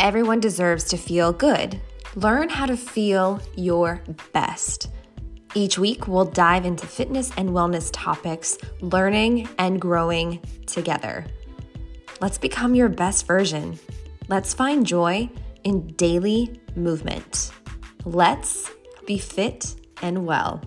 Everyone deserves to feel good. Learn how to feel your best. Each week, we'll dive into fitness and wellness topics, learning and growing together. Let's become your best version. Let's find joy in daily movement. Let's be fit and well.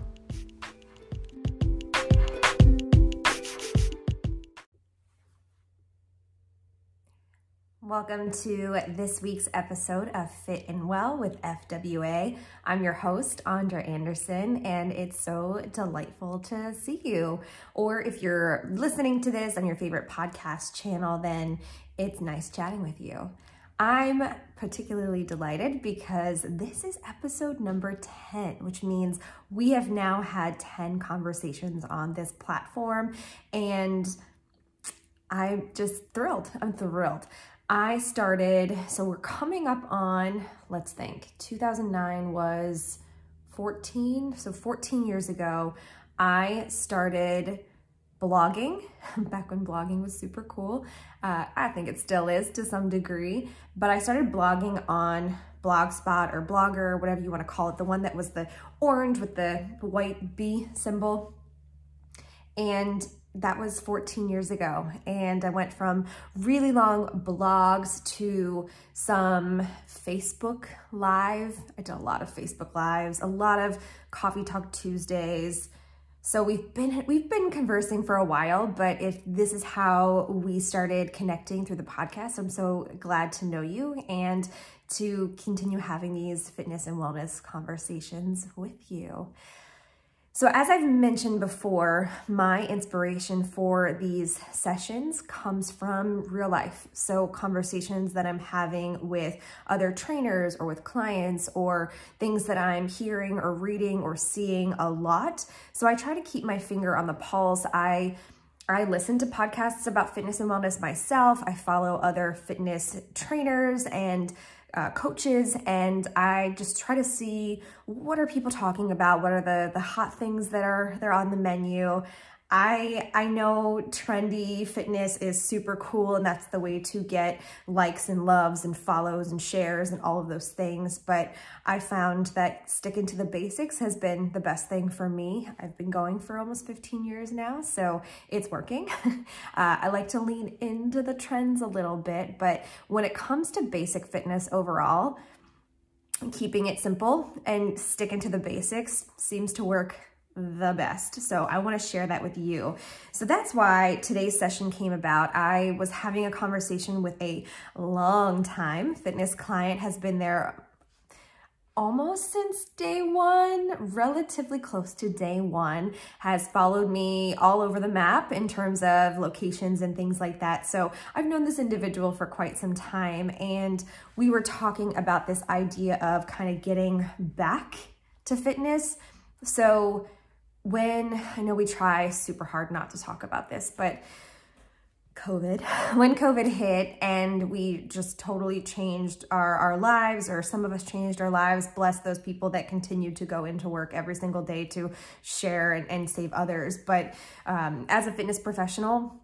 Welcome to this week's episode of Fit and Well with FWA. I'm your host, Andra Anderson, and it's so delightful to see you. Or if you're listening to this on your favorite podcast channel, then it's nice chatting with you. I'm particularly delighted because this is episode number 10, which means we have now had 10 conversations on this platform, and I'm just thrilled. I'm thrilled. I started, so we're coming up on, let's think, 2009 was 14. So 14 years ago, I started blogging back when blogging was super cool. Uh, I think it still is to some degree, but I started blogging on Blogspot or Blogger, whatever you want to call it, the one that was the orange with the white B symbol. And that was 14 years ago. And I went from really long blogs to some Facebook live. I did a lot of Facebook lives, a lot of coffee talk Tuesdays. So we've been we've been conversing for a while, but if this is how we started connecting through the podcast, I'm so glad to know you and to continue having these fitness and wellness conversations with you. So as I've mentioned before, my inspiration for these sessions comes from real life. So conversations that I'm having with other trainers or with clients or things that I'm hearing or reading or seeing a lot. So I try to keep my finger on the pulse. I I listen to podcasts about fitness and wellness myself. I follow other fitness trainers and uh, coaches and I just try to see what are people talking about, what are the, the hot things that are, they're on the menu. I I know trendy fitness is super cool and that's the way to get likes and loves and follows and shares and all of those things. But I found that sticking to the basics has been the best thing for me. I've been going for almost 15 years now, so it's working. uh, I like to lean into the trends a little bit, but when it comes to basic fitness overall, keeping it simple and sticking to the basics seems to work the best. So I want to share that with you. So that's why today's session came about. I was having a conversation with a long time fitness client, has been there almost since day one, relatively close to day one, has followed me all over the map in terms of locations and things like that. So I've known this individual for quite some time and we were talking about this idea of kind of getting back to fitness. So when, I know we try super hard not to talk about this, but COVID, when COVID hit and we just totally changed our, our lives, or some of us changed our lives, bless those people that continued to go into work every single day to share and, and save others. But um, as a fitness professional,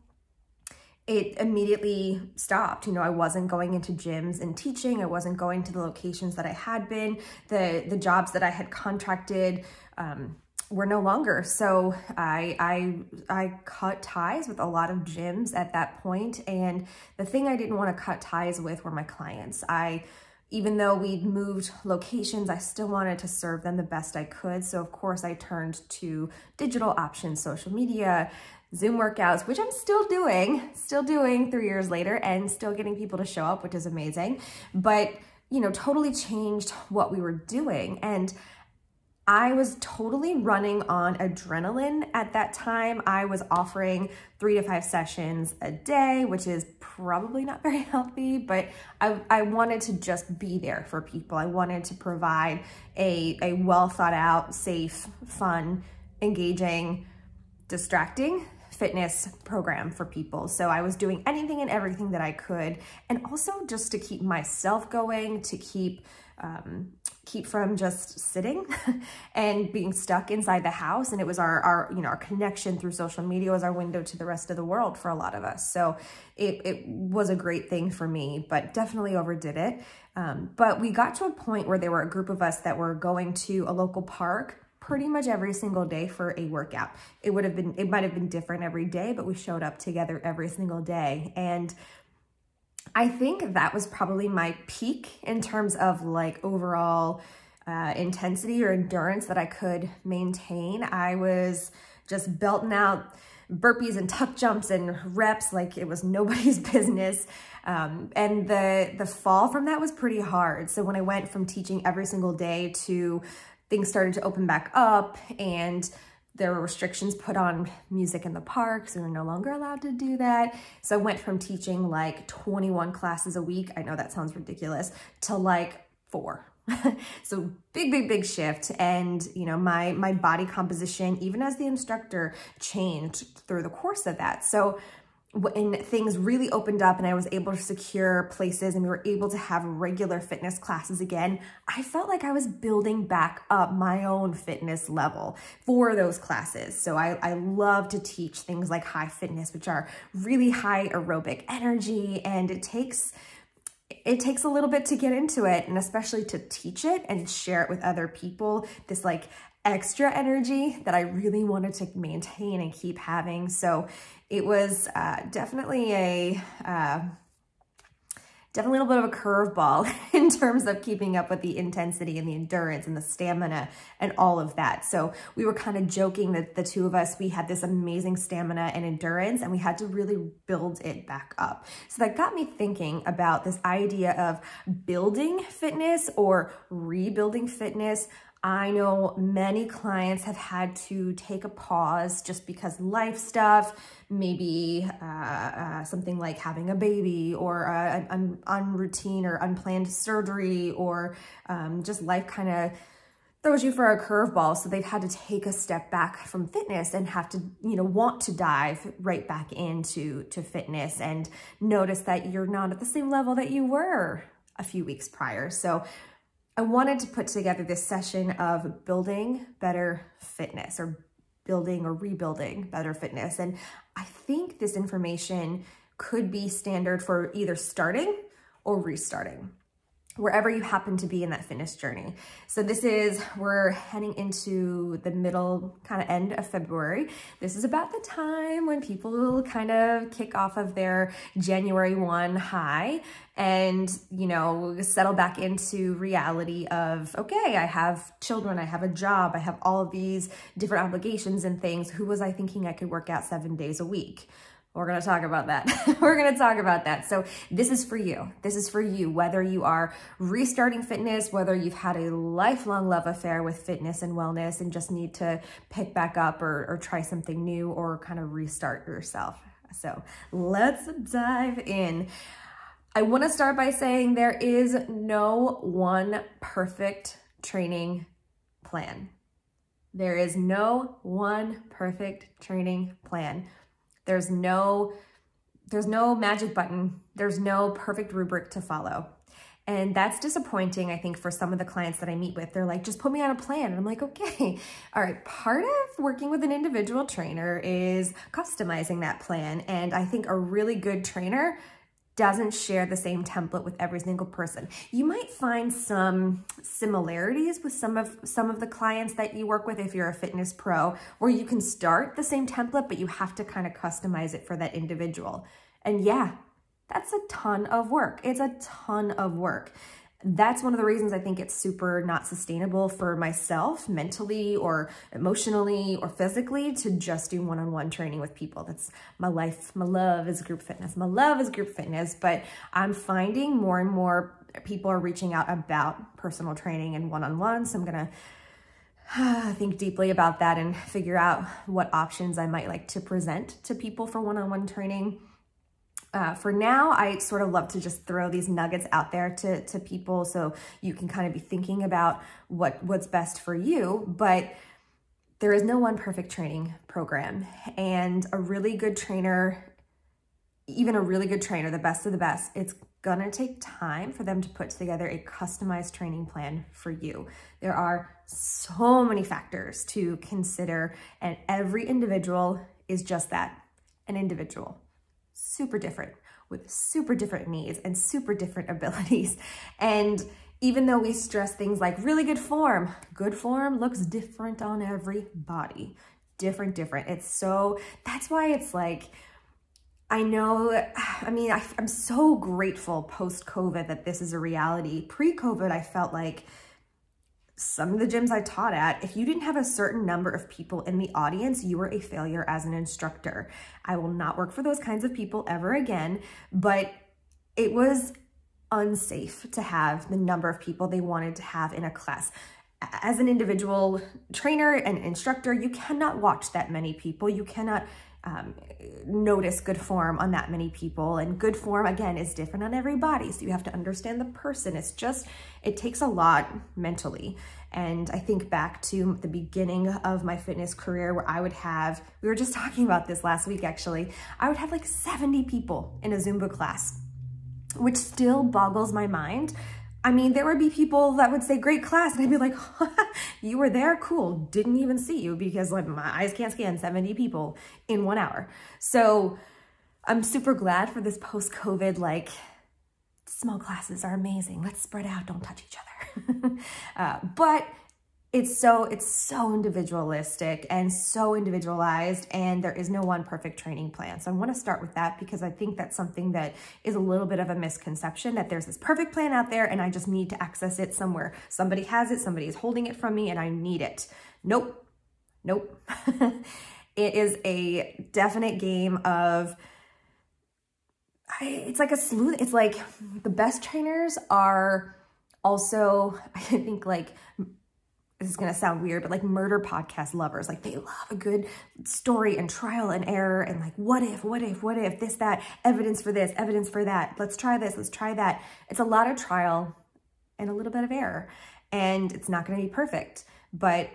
it immediately stopped. You know, I wasn't going into gyms and teaching. I wasn't going to the locations that I had been. The the jobs that I had contracted um, were no longer. So I, I, I cut ties with a lot of gyms at that point. And the thing I didn't want to cut ties with were my clients. I, even though we'd moved locations, I still wanted to serve them the best I could. So of course I turned to digital options, social media, Zoom workouts, which I'm still doing, still doing three years later and still getting people to show up, which is amazing. But, you know, totally changed what we were doing. And I was totally running on adrenaline at that time. I was offering three to five sessions a day, which is probably not very healthy, but I, I wanted to just be there for people. I wanted to provide a, a well thought out, safe, fun, engaging, distracting fitness program for people. So I was doing anything and everything that I could. And also just to keep myself going, to keep um, keep from just sitting and being stuck inside the house. And it was our, our, you know, our connection through social media was our window to the rest of the world for a lot of us. So it, it was a great thing for me, but definitely overdid it. Um, but we got to a point where there were a group of us that were going to a local park pretty much every single day for a workout. It would have been, it might have been different every day, but we showed up together every single day. And I think that was probably my peak in terms of like overall uh, intensity or endurance that I could maintain. I was just belting out burpees and tuck jumps and reps like it was nobody's business. Um, and the, the fall from that was pretty hard. So when I went from teaching every single day to things started to open back up and there were restrictions put on music in the parks and we're no longer allowed to do that. So I went from teaching like 21 classes a week, I know that sounds ridiculous, to like four. so big, big, big shift. And, you know, my, my body composition, even as the instructor changed through the course of that. So when things really opened up and I was able to secure places and we were able to have regular fitness classes again, I felt like I was building back up my own fitness level for those classes. So I, I love to teach things like high fitness, which are really high aerobic energy and it takes it takes a little bit to get into it and especially to teach it and share it with other people. This like extra energy that I really wanted to maintain and keep having. So it was uh, definitely a, uh, definitely a little bit of a curveball in terms of keeping up with the intensity and the endurance and the stamina and all of that. So we were kind of joking that the two of us, we had this amazing stamina and endurance and we had to really build it back up. So that got me thinking about this idea of building fitness or rebuilding fitness I know many clients have had to take a pause just because life stuff, maybe uh, uh, something like having a baby or an unroutine or unplanned surgery or um, just life kind of throws you for a curveball. So they've had to take a step back from fitness and have to, you know, want to dive right back into to fitness and notice that you're not at the same level that you were a few weeks prior. So I wanted to put together this session of building better fitness or building or rebuilding better fitness. And I think this information could be standard for either starting or restarting wherever you happen to be in that fitness journey. So this is, we're heading into the middle kind of end of February. This is about the time when people kind of kick off of their January 1 high and, you know, settle back into reality of, okay, I have children, I have a job, I have all of these different obligations and things. Who was I thinking I could work out seven days a week? We're going to talk about that. We're going to talk about that. So this is for you. This is for you, whether you are restarting fitness, whether you've had a lifelong love affair with fitness and wellness and just need to pick back up or, or try something new or kind of restart yourself. So let's dive in. I want to start by saying there is no one perfect training plan. There is no one perfect training plan. There's no, there's no magic button. There's no perfect rubric to follow. And that's disappointing, I think, for some of the clients that I meet with. They're like, just put me on a plan. And I'm like, okay, all right. Part of working with an individual trainer is customizing that plan. And I think a really good trainer doesn't share the same template with every single person. You might find some similarities with some of some of the clients that you work with if you're a fitness pro, where you can start the same template, but you have to kind of customize it for that individual. And yeah, that's a ton of work. It's a ton of work that's one of the reasons I think it's super not sustainable for myself mentally or emotionally or physically to just do one-on-one training with people. That's my life. My love is group fitness. My love is group fitness, but I'm finding more and more people are reaching out about personal training and one-on-one. So I'm going to think deeply about that and figure out what options I might like to present to people for one-on-one training. Uh, for now, I sort of love to just throw these nuggets out there to, to people so you can kind of be thinking about what, what's best for you. But there is no one perfect training program. And a really good trainer, even a really good trainer, the best of the best, it's gonna take time for them to put together a customized training plan for you. There are so many factors to consider and every individual is just that, an individual, super different with super different needs and super different abilities. And even though we stress things like really good form, good form looks different on every body. Different, different. It's so, that's why it's like, I know, I mean, I, am so grateful post COVID that this is a reality. Pre COVID, I felt like some of the gyms I taught at, if you didn't have a certain number of people in the audience, you were a failure as an instructor. I will not work for those kinds of people ever again, but it was unsafe to have the number of people they wanted to have in a class. As an individual trainer and instructor, you cannot watch that many people. You cannot um, notice good form on that many people. And good form, again, is different on everybody. So you have to understand the person. It's just, it takes a lot mentally. And I think back to the beginning of my fitness career where I would have, we were just talking about this last week actually, I would have like 70 people in a Zumba class, which still boggles my mind I mean, there would be people that would say, great class. And I'd be like, you were there? Cool. Didn't even see you because like my eyes can't scan 70 people in one hour. So I'm super glad for this post-COVID, like small classes are amazing. Let's spread out. Don't touch each other. uh, but it's so it's so individualistic and so individualized and there is no one perfect training plan. So i want to start with that because i think that's something that is a little bit of a misconception that there's this perfect plan out there and i just need to access it somewhere. Somebody has it somebody is holding it from me and i need it. Nope. Nope. It is a definite game of it's like a slew it's like the best trainers are also i think like this is going to sound weird, but like murder podcast lovers, like they love a good story and trial and error and like, what if, what if, what if, this, that, evidence for this, evidence for that. Let's try this, let's try that. It's a lot of trial and a little bit of error. And it's not going to be perfect, but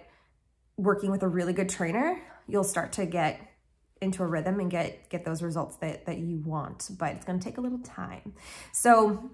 working with a really good trainer, you'll start to get into a rhythm and get get those results that that you want but it's going to take a little time so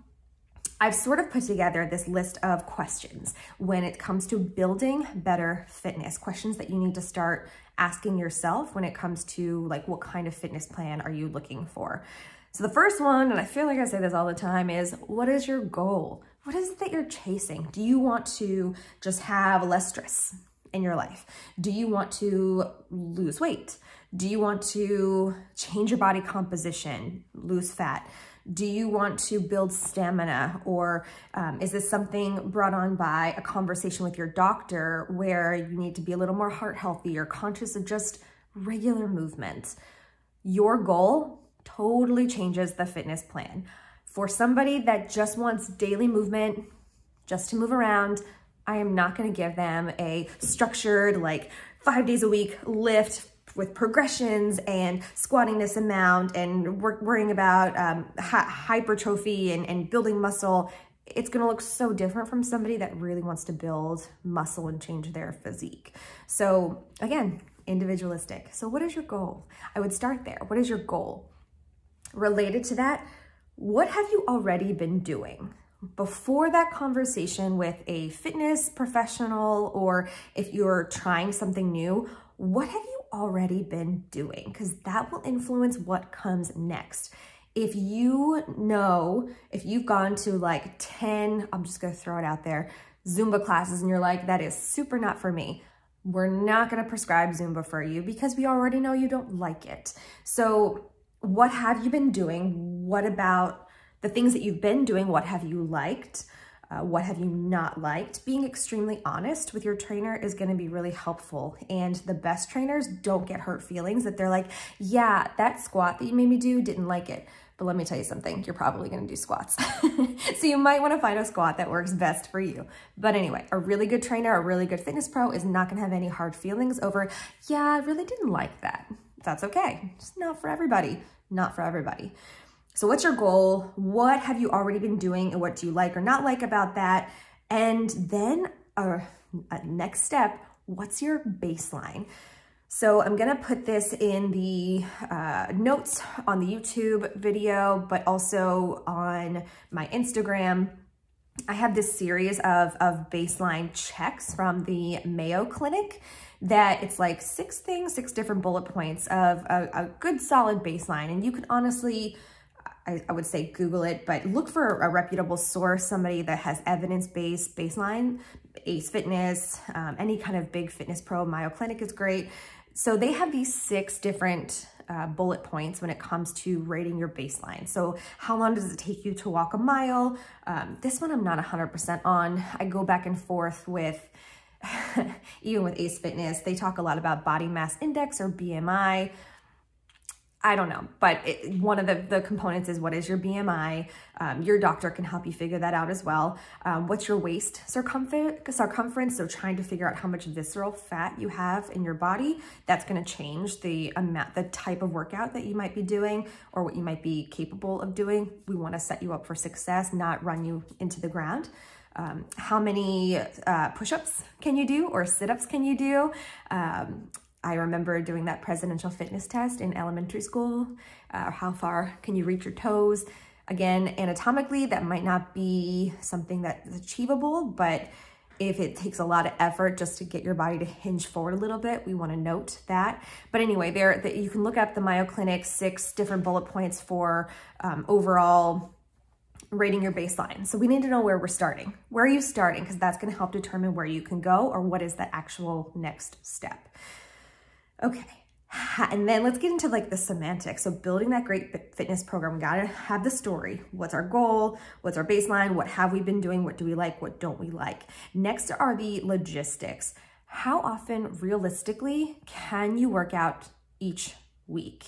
I've sort of put together this list of questions when it comes to building better fitness, questions that you need to start asking yourself when it comes to like what kind of fitness plan are you looking for. So the first one, and I feel like I say this all the time, is what is your goal? What is it that you're chasing? Do you want to just have less stress in your life? Do you want to lose weight? Do you want to change your body composition, lose fat? Do you want to build stamina or um, is this something brought on by a conversation with your doctor where you need to be a little more heart healthy or conscious of just regular movement? Your goal totally changes the fitness plan. For somebody that just wants daily movement, just to move around, I am not gonna give them a structured, like five days a week lift, with progressions and squatting this amount and worrying about um, hypertrophy and, and building muscle, it's gonna look so different from somebody that really wants to build muscle and change their physique. So again, individualistic. So what is your goal? I would start there. What is your goal? Related to that, what have you already been doing? Before that conversation with a fitness professional or if you're trying something new, what have you already been doing because that will influence what comes next. If you know, if you've gone to like 10, I'm just gonna throw it out there, Zumba classes and you're like, that is super not for me. We're not gonna prescribe Zumba for you because we already know you don't like it. So what have you been doing? What about the things that you've been doing? What have you liked? Uh, what have you not liked? Being extremely honest with your trainer is going to be really helpful. And the best trainers don't get hurt feelings that they're like, yeah, that squat that you made me do, didn't like it. But let me tell you something, you're probably gonna do squats. so you might wanna find a squat that works best for you. But anyway, a really good trainer, a really good fitness pro is not gonna have any hard feelings over, yeah, I really didn't like that. That's okay, it's not for everybody, not for everybody. So what's your goal? What have you already been doing and what do you like or not like about that? And then uh, next step, what's your baseline? So I'm gonna put this in the uh, notes on the YouTube video, but also on my Instagram. I have this series of, of baseline checks from the Mayo Clinic that it's like six things, six different bullet points of a, a good solid baseline. And you can honestly, I, I, would say Google it, but look for a reputable source, somebody that has evidence-based baseline, Ace Fitness, um, any kind of big fitness pro, Mayo Clinic is great. So they have these six different uh, bullet points when it comes to rating your baseline. So how long does it take you to walk a mile? Um, this one I'm not 100% on. I go back and forth with, even with Ace Fitness, they talk a lot about body mass index or BMI. I don't know, but it, one of the, the components is what is your BMI? Um, your doctor can help you figure that out as well. Um, what's your waist circumference? Circumference. So trying to figure out how much visceral fat you have in your body. That's going to change the amount, the type of workout that you might be doing or what you might be capable of doing. We want to set you up for success, not run you into the ground. Um, how many uh, push-ups can you do or sit-ups can you do? I remember doing that presidential fitness test in elementary school. Uh, how far can you reach your toes? Again, anatomically, that might not be something that's achievable, but if it takes a lot of effort just to get your body to hinge forward a little bit, we want to note that. But anyway, there the, you can look up the Mayo Clinic six different bullet points for um, overall rating your baseline. So we need to know where we're starting. Where are you starting? Because that's going to help determine where you can go or what is the actual next step. Okay. And then let's get into like the semantics. So building that great fitness program, we gotta have the story. What's our goal? What's our baseline? What have we been doing? What do we like? What don't we like? Next are the logistics. How often realistically can you work out each week?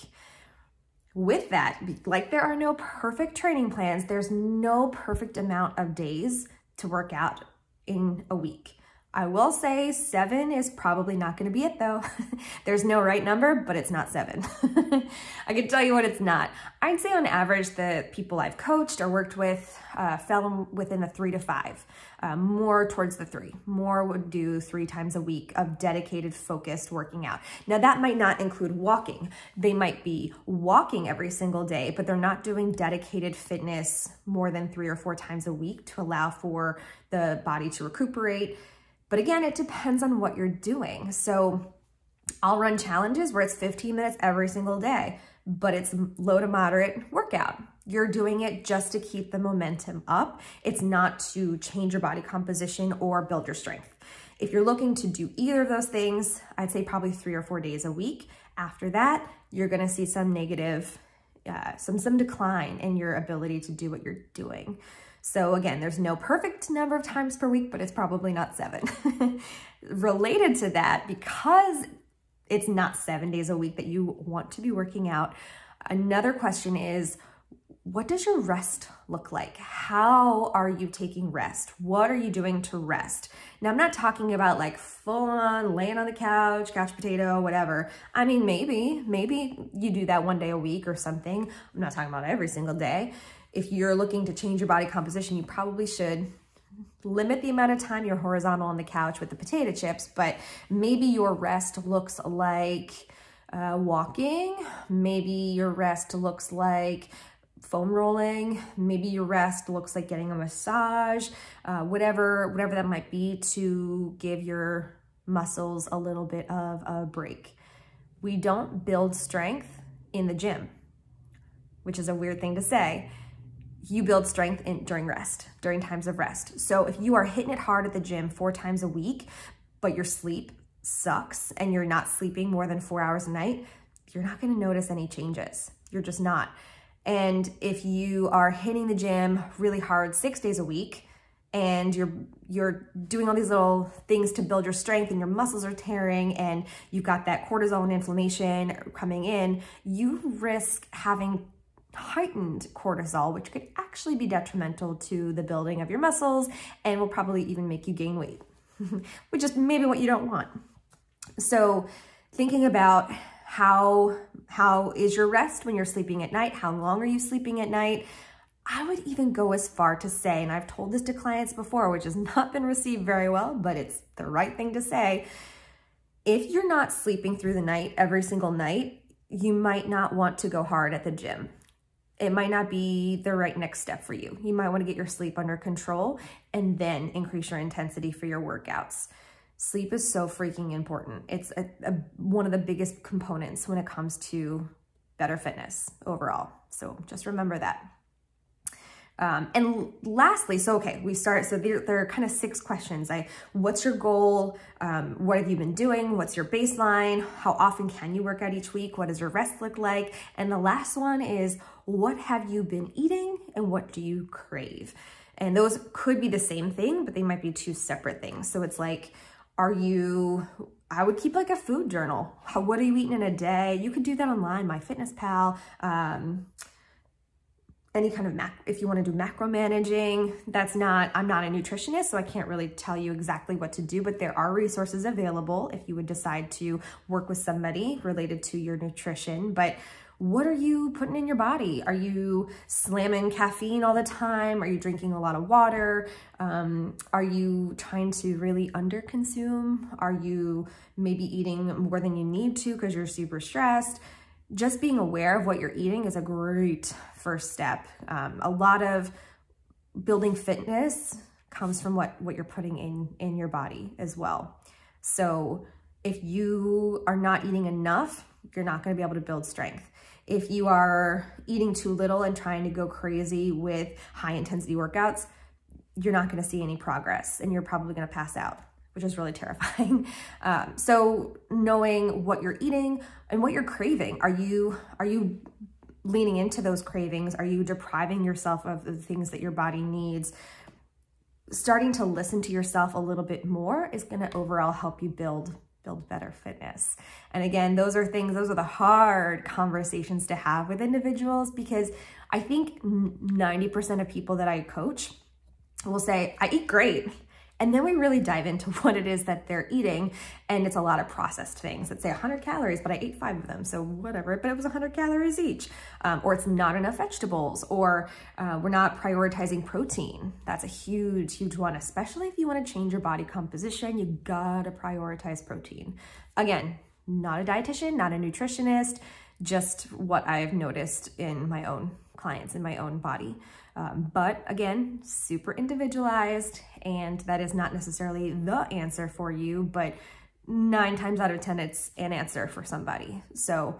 With that, like there are no perfect training plans, there's no perfect amount of days to work out in a week. I will say seven is probably not to be it though. There's no right number, but it's not seven. I can tell you what it's not. I'd say on average the people I've coached or worked with uh, fell within the three to five, uh, more towards the three. More would do three times a week of dedicated, focused working out. Now that might not include walking. They might be walking every single day, but they're not doing dedicated fitness more than three or four times a week to allow for the body to recuperate, but again, it depends on what you're doing. So I'll run challenges where it's 15 minutes every single day, but it's low to moderate workout. You're doing it just to keep the momentum up. It's not to change your body composition or build your strength. If you're looking to do either of those things, I'd say probably three or four days a week. After that, you're gonna see some negative, uh, some, some decline in your ability to do what you're doing. So again, there's no perfect number of times per week, but it's probably not seven. Related to that, because it's not seven days a week that you want to be working out, another question is, what does your rest look like? How are you taking rest? What are you doing to rest? Now, I'm not talking about like full on laying on the couch, couch potato, whatever. I mean, maybe, maybe you do that one day a week or something. I'm not talking about every single day if you're looking to change your body composition, you probably should limit the amount of time you're horizontal on the couch with the potato chips, but maybe your rest looks like uh, walking. Maybe your rest looks like foam rolling. Maybe your rest looks like getting a massage, uh, whatever, whatever that might be to give your muscles a little bit of a break. We don't build strength in the gym, which is a weird thing to say you build strength in, during rest, during times of rest. So if you are hitting it hard at the gym four times a week, but your sleep sucks and you're not sleeping more than four hours a night, you're not gonna notice any changes. You're just not. And if you are hitting the gym really hard six days a week, and you're you're doing all these little things to build your strength and your muscles are tearing and you've got that cortisol and inflammation coming in, you risk having heightened cortisol, which could actually be detrimental to the building of your muscles and will probably even make you gain weight, which is maybe what you don't want. So thinking about how, how is your rest when you're sleeping at night? How long are you sleeping at night? I would even go as far to say, and I've told this to clients before, which has not been received very well, but it's the right thing to say. if you're not sleeping through the night every single night, you might not want to go hard at the gym. It might not be the right next step for you. You might want to get your sleep under control and then increase your intensity for your workouts. Sleep is so freaking important. It's a, a, one of the biggest components when it comes to better fitness overall. So just remember that. Um, and lastly, so okay, we start, so there, there are kind of six questions. I, what's your goal? Um, what have you been doing? What's your baseline? How often can you work out each week? What does your rest look like? And the last one is, what have you been eating and what do you crave? And those could be the same thing, but they might be two separate things. So it's like, are you, I would keep like a food journal. What are you eating in a day? You could do that online, MyFitnessPal. Um, any kind of mac, if you want to do macro managing, that's not, I'm not a nutritionist, so I can't really tell you exactly what to do, but there are resources available if you would decide to work with somebody related to your nutrition. But what are you putting in your body? Are you slamming caffeine all the time? Are you drinking a lot of water? Um, are you trying to really underconsume? Are you maybe eating more than you need to because you're super stressed? just being aware of what you're eating is a great first step. Um, a lot of building fitness comes from what, what you're putting in, in your body as well. So if you are not eating enough, you're not gonna be able to build strength. If you are eating too little and trying to go crazy with high intensity workouts, you're not gonna see any progress and you're probably gonna pass out which is really terrifying. Um, so knowing what you're eating and what you're craving, are you, are you leaning into those cravings? Are you depriving yourself of the things that your body needs? Starting to listen to yourself a little bit more is gonna overall help you build build better fitness. And again, those are things, those are the hard conversations to have with individuals because I think 90% of people that I coach will say, I eat great. And then we really dive into what it is that they're eating. And it's a lot of processed things that say 100 calories, but I ate five of them. So whatever, but it was 100 calories each. Um, or it's not enough vegetables, or uh, we're not prioritizing protein. That's a huge, huge one, especially if you want to change your body composition. You gotta prioritize protein. Again, not a dietitian, not a nutritionist, just what I've noticed in my own clients, in my own body. Um, but again, super individualized, and that is not necessarily the answer for you, but nine times out of 10, it's an answer for somebody. So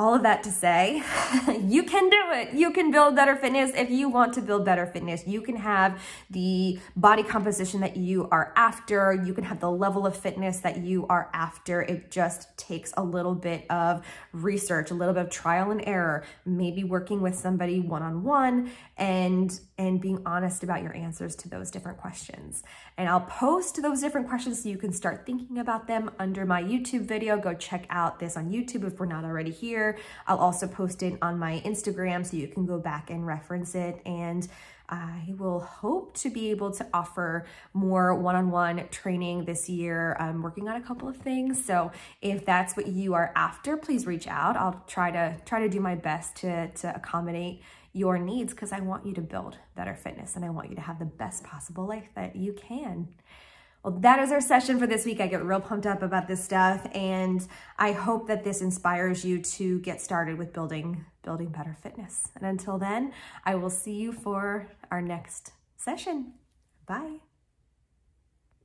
all of that to say, you can do it. You can build better fitness. If you want to build better fitness, you can have the body composition that you are after. You can have the level of fitness that you are after. It just takes a little bit of research, a little bit of trial and error, maybe working with somebody one-on-one and, and being honest about your answers to those different questions. And I'll post those different questions so you can start thinking about them under my YouTube video. Go check out this on YouTube if we're not already here. I'll also post it on my Instagram so you can go back and reference it. And I will hope to be able to offer more one-on-one -on -one training this year. I'm working on a couple of things. So if that's what you are after, please reach out. I'll try to try to do my best to, to accommodate your needs because I want you to build better fitness and I want you to have the best possible life that you can. Well, that is our session for this week. I get real pumped up about this stuff and I hope that this inspires you to get started with building building better fitness. And until then, I will see you for our next session. Bye.